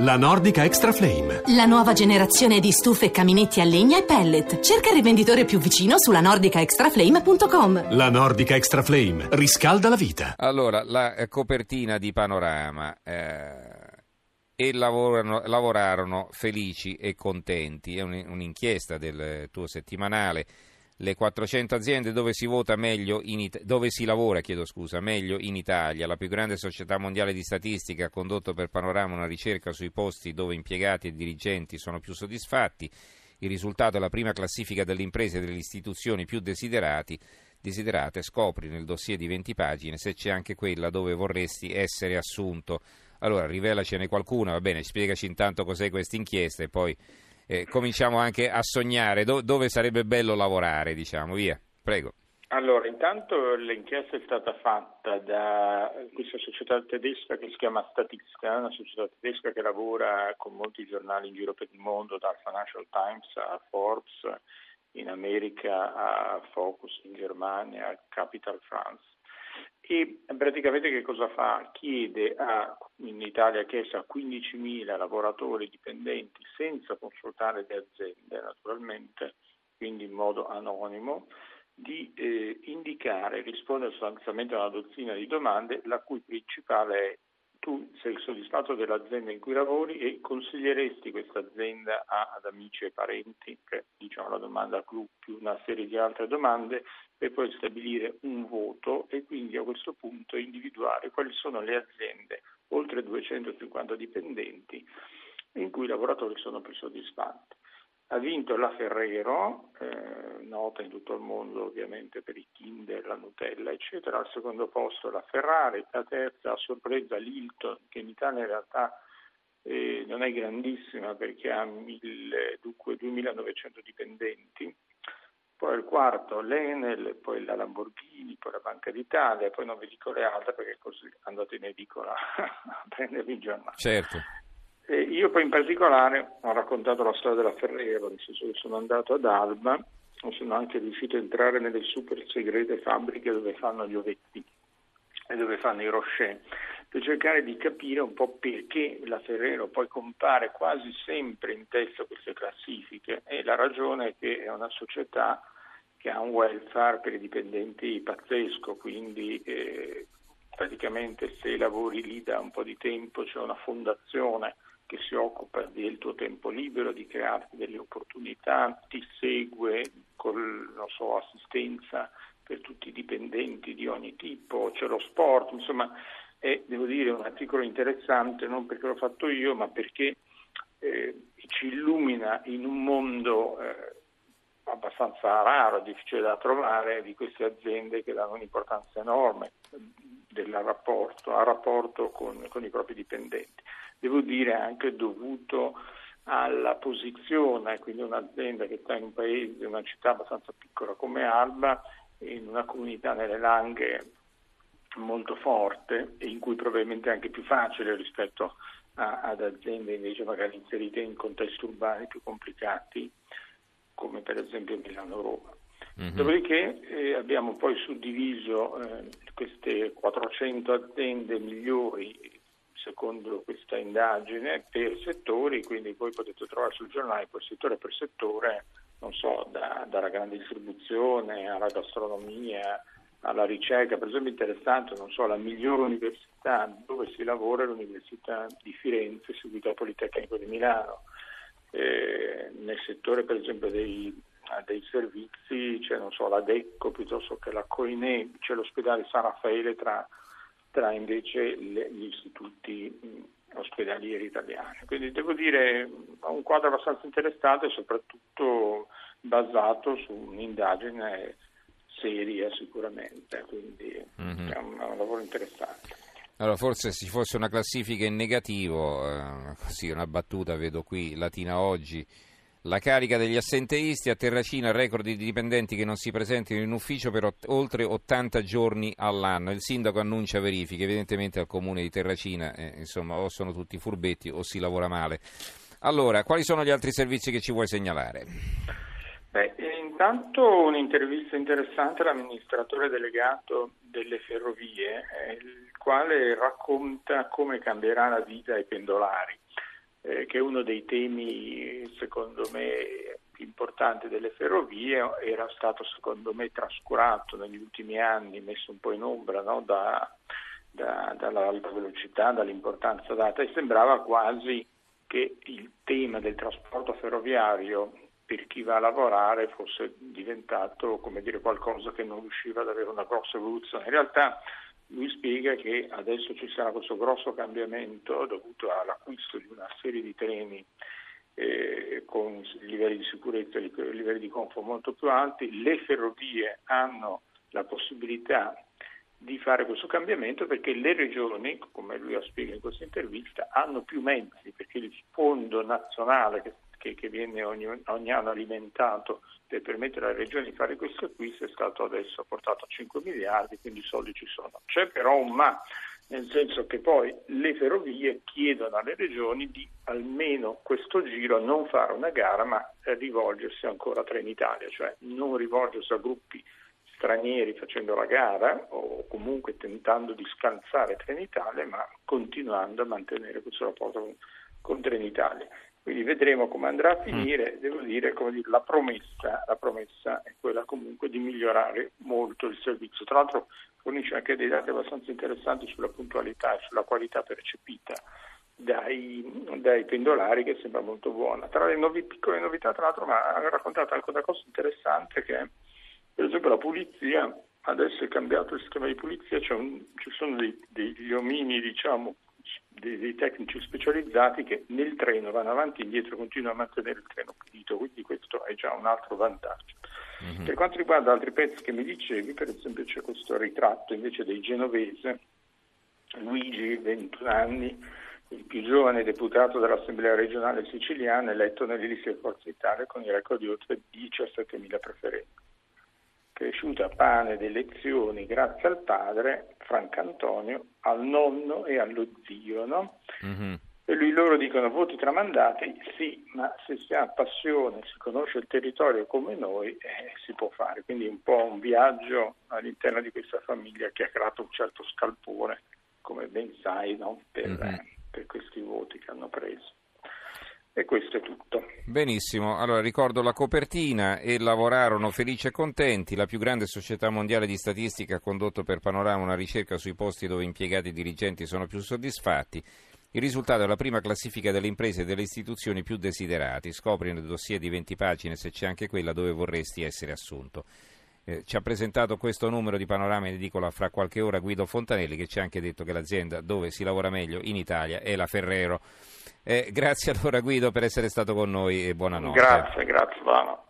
La Nordica Extra Flame. La nuova generazione di stufe e caminetti a legna e pellet. Cerca il rivenditore più vicino sulla nordicaextraflame.com. La Nordica Extra Flame riscalda la vita. Allora, la eh, copertina di Panorama. eh, e lavorano- lavorarono felici e contenti. È un- un'inchiesta del tuo settimanale. Le 400 aziende dove si It- dove si lavora, scusa, meglio in Italia. La più grande società mondiale di statistica ha condotto per Panorama una ricerca sui posti dove impiegati e dirigenti sono più soddisfatti. Il risultato è la prima classifica delle imprese e delle istituzioni più desiderate. Scopri nel dossier di 20 pagine se c'è anche quella dove vorresti essere assunto. Allora, rivelacene qualcuna, va bene, spiegaci intanto cos'è questa inchiesta e poi eh, cominciamo anche a sognare do- dove sarebbe bello lavorare, diciamo, via. Prego. Allora, intanto l'inchiesta è stata fatta da questa società tedesca che si chiama Statista, una società tedesca che lavora con molti giornali in giro per il mondo, dal Financial Times a Forbes, in America a Focus in Germania, a Capital France. E praticamente che cosa fa? Chiede a, in Italia ha chiesto a 15.000 lavoratori dipendenti senza consultare le aziende naturalmente, quindi in modo anonimo, di eh, indicare, rispondere sostanzialmente a una dozzina di domande, la cui principale è tu sei soddisfatto dell'azienda in cui lavori e consiglieresti questa azienda ad amici e parenti, che è diciamo, la domanda clou più una serie di altre domande, per poi stabilire un voto e quindi a questo punto individuare quali sono le aziende, oltre 250 dipendenti, in cui i lavoratori sono più soddisfatti. Ha vinto la Ferrero, eh, nota in tutto il mondo ovviamente per i Kinder, la Nutella, eccetera. Al secondo posto la Ferrari, la terza a sorpresa l'Hilton, che in Italia in realtà eh, non è grandissima perché ha mille- dunque 2.900 dipendenti. Poi il quarto l'Enel, poi la Lamborghini, poi la Banca d'Italia, poi non vi dico le altre perché così andate in edicola a prendervi il giornale. Certo. E io poi in particolare ho raccontato la storia della Ferrero, nel senso che sono andato ad Alba sono anche riuscito a entrare nelle super segrete fabbriche dove fanno gli ovetti e dove fanno i rocher, per cercare di capire un po' perché la Ferrero poi compare quasi sempre in testa a queste classifiche. E la ragione è che è una società che ha un welfare per i dipendenti pazzesco, quindi eh, praticamente se lavori lì da un po' di tempo c'è una fondazione che si occupa del tuo tempo libero, di crearti delle opportunità, ti segue con so, assistenza per tutti i dipendenti di ogni tipo, c'è lo sport, insomma è devo dire un articolo interessante non perché l'ho fatto io ma perché eh, ci illumina in un mondo eh, abbastanza raro, difficile da trovare, di queste aziende che danno un'importanza enorme rapporto, al rapporto con, con i propri dipendenti. Devo dire anche dovuto alla posizione, quindi un'azienda che sta in un paese, una città abbastanza piccola come Alba, in una comunità nelle Langhe molto forte e in cui probabilmente è anche più facile rispetto a- ad aziende invece magari inserite in contesti urbani più complicati come per esempio Milano-Roma. Mhm. Dopodiché eh, abbiamo poi suddiviso eh, queste 400 aziende migliori secondo questa indagine per settori, quindi voi potete trovare sul giornale poi settore per settore, non so, da- dalla grande distribuzione alla gastronomia, alla ricerca, per esempio interessante, non so, la migliore università dove si lavora è l'Università di Firenze, seguita al Politecnico di Milano. Eh, nel settore per esempio dei, dei servizi c'è non so, la Decco piuttosto che la Coine, c'è l'ospedale San Raffaele tra, tra invece le- gli istituti ospedalieri italiani. Quindi devo dire ha un quadro abbastanza interessante e soprattutto basato su un'indagine seria sicuramente, quindi Mhm. è, un, è un lavoro interessante. Allora, forse se ci fosse una classifica in negativo, eh, così una battuta vedo qui, Latina Oggi, la carica degli assenteisti a Terracina, record di dipendenti che non si presentino in ufficio per ot- oltre 80 giorni all'anno. Il sindaco annuncia verifiche, evidentemente al comune di Terracina, eh, insomma, o sono tutti furbetti o si lavora male. Allora, quali sono gli altri servizi che ci vuoi segnalare? Beh, intanto un'intervista interessante all'amministratore delegato delle ferrovie, eh, il quale racconta come cambierà la vita ai pendolari. Che uno dei temi secondo me importanti delle ferrovie era stato secondo me trascurato negli ultimi anni, messo un po' in ombra no? da, da, dall'alta velocità, dall'importanza data e sembrava quasi che il tema del trasporto ferroviario per chi va a lavorare fosse diventato dire, qualcosa che non riusciva ad avere una grossa evoluzione. In realtà lui spiega che adesso ci sarà questo grosso cambiamento dovuto all'acquisto di una serie di treni eh, con livelli di sicurezza e livelli di comfort molto più alti. Le ferrovie hanno la possibilità di fare questo cambiamento perché le regioni, come lui ha spiegato in questa intervista, hanno più mezzi perché il fondo nazionale che, che, che viene ogni, ogni, anno alimentato per permettere alle regioni di fare questo acquisto è stato adesso portato a 5 miliardi, quindi i soldi ci sono. C'è però un ma, nel senso che poi le ferrovie chiedono alle regioni di almeno questo giro non fare una gara ma rivolgersi ancora a Trenitalia, cioè non rivolgersi a gruppi stranieri facendo la gara o comunque tentando di scansare Trenitalia, ma continuando a mantenere questo rapporto con, con Trenitalia. Quindi vedremo come andrà a finire, mm. devo dire, dire la, promessa, la, promessa, è quella comunque di migliorare molto il servizio. Tra l'altro fornisce anche dei dati abbastanza interessanti sulla puntualità e sulla qualità percepita dai, dai pendolari che sembra molto buona. Tra le novi, piccole novità, tra l'altro, mi ha raccontato anche una cosa interessante che per esempio la pulizia, adesso è cambiato il sistema di pulizia, un, ci sono dei, degli omini, diciamo, dei, dei, tecnici specializzati che nel treno vanno avanti e indietro, continuano a mantenere il treno pulito, quindi questo è già un altro vantaggio. Mm-hmm. Per quanto riguarda altri pezzi che mi dicevi, per esempio c'è questo ritratto invece dei genovese, Luigi, 21 anni, il più giovane deputato dell'Assemblea regionale siciliana, eletto nelle liste di Forza Italia con il record di oltre 17.000 preferenze cresciuto a pane ed elezioni grazie al padre Francantonio, al nonno e allo zio. No? Mm-hmm. E lui loro dicono voti tramandati, sì, ma se si ha passione, si conosce il territorio come noi, eh, si può fare. Quindi un po' un viaggio all'interno di questa famiglia che ha creato un certo scalpore, come ben sai, no? per, mm-hmm. per questi voti che hanno preso. E questo è tutto. Benissimo, allora ricordo la copertina e lavorarono felici e contenti, la più grande società mondiale di statistica ha condotto per Panorama una ricerca sui posti dove impiegati e dirigenti sono più soddisfatti. Il risultato è la prima classifica delle imprese e delle istituzioni più desiderati. Scopri nel dossier di 20 pagine se c'è anche quella dove vorresti essere assunto. Eh, ci ha presentato questo numero di Panorama in edicola fra qualche ora Guido Fontanelli che ci ha anche detto che l'azienda dove si lavora meglio in Italia è la Ferrero. Eh, grazie allora Guido per essere stato con noi e buonanotte. Grazie, grazie Vano.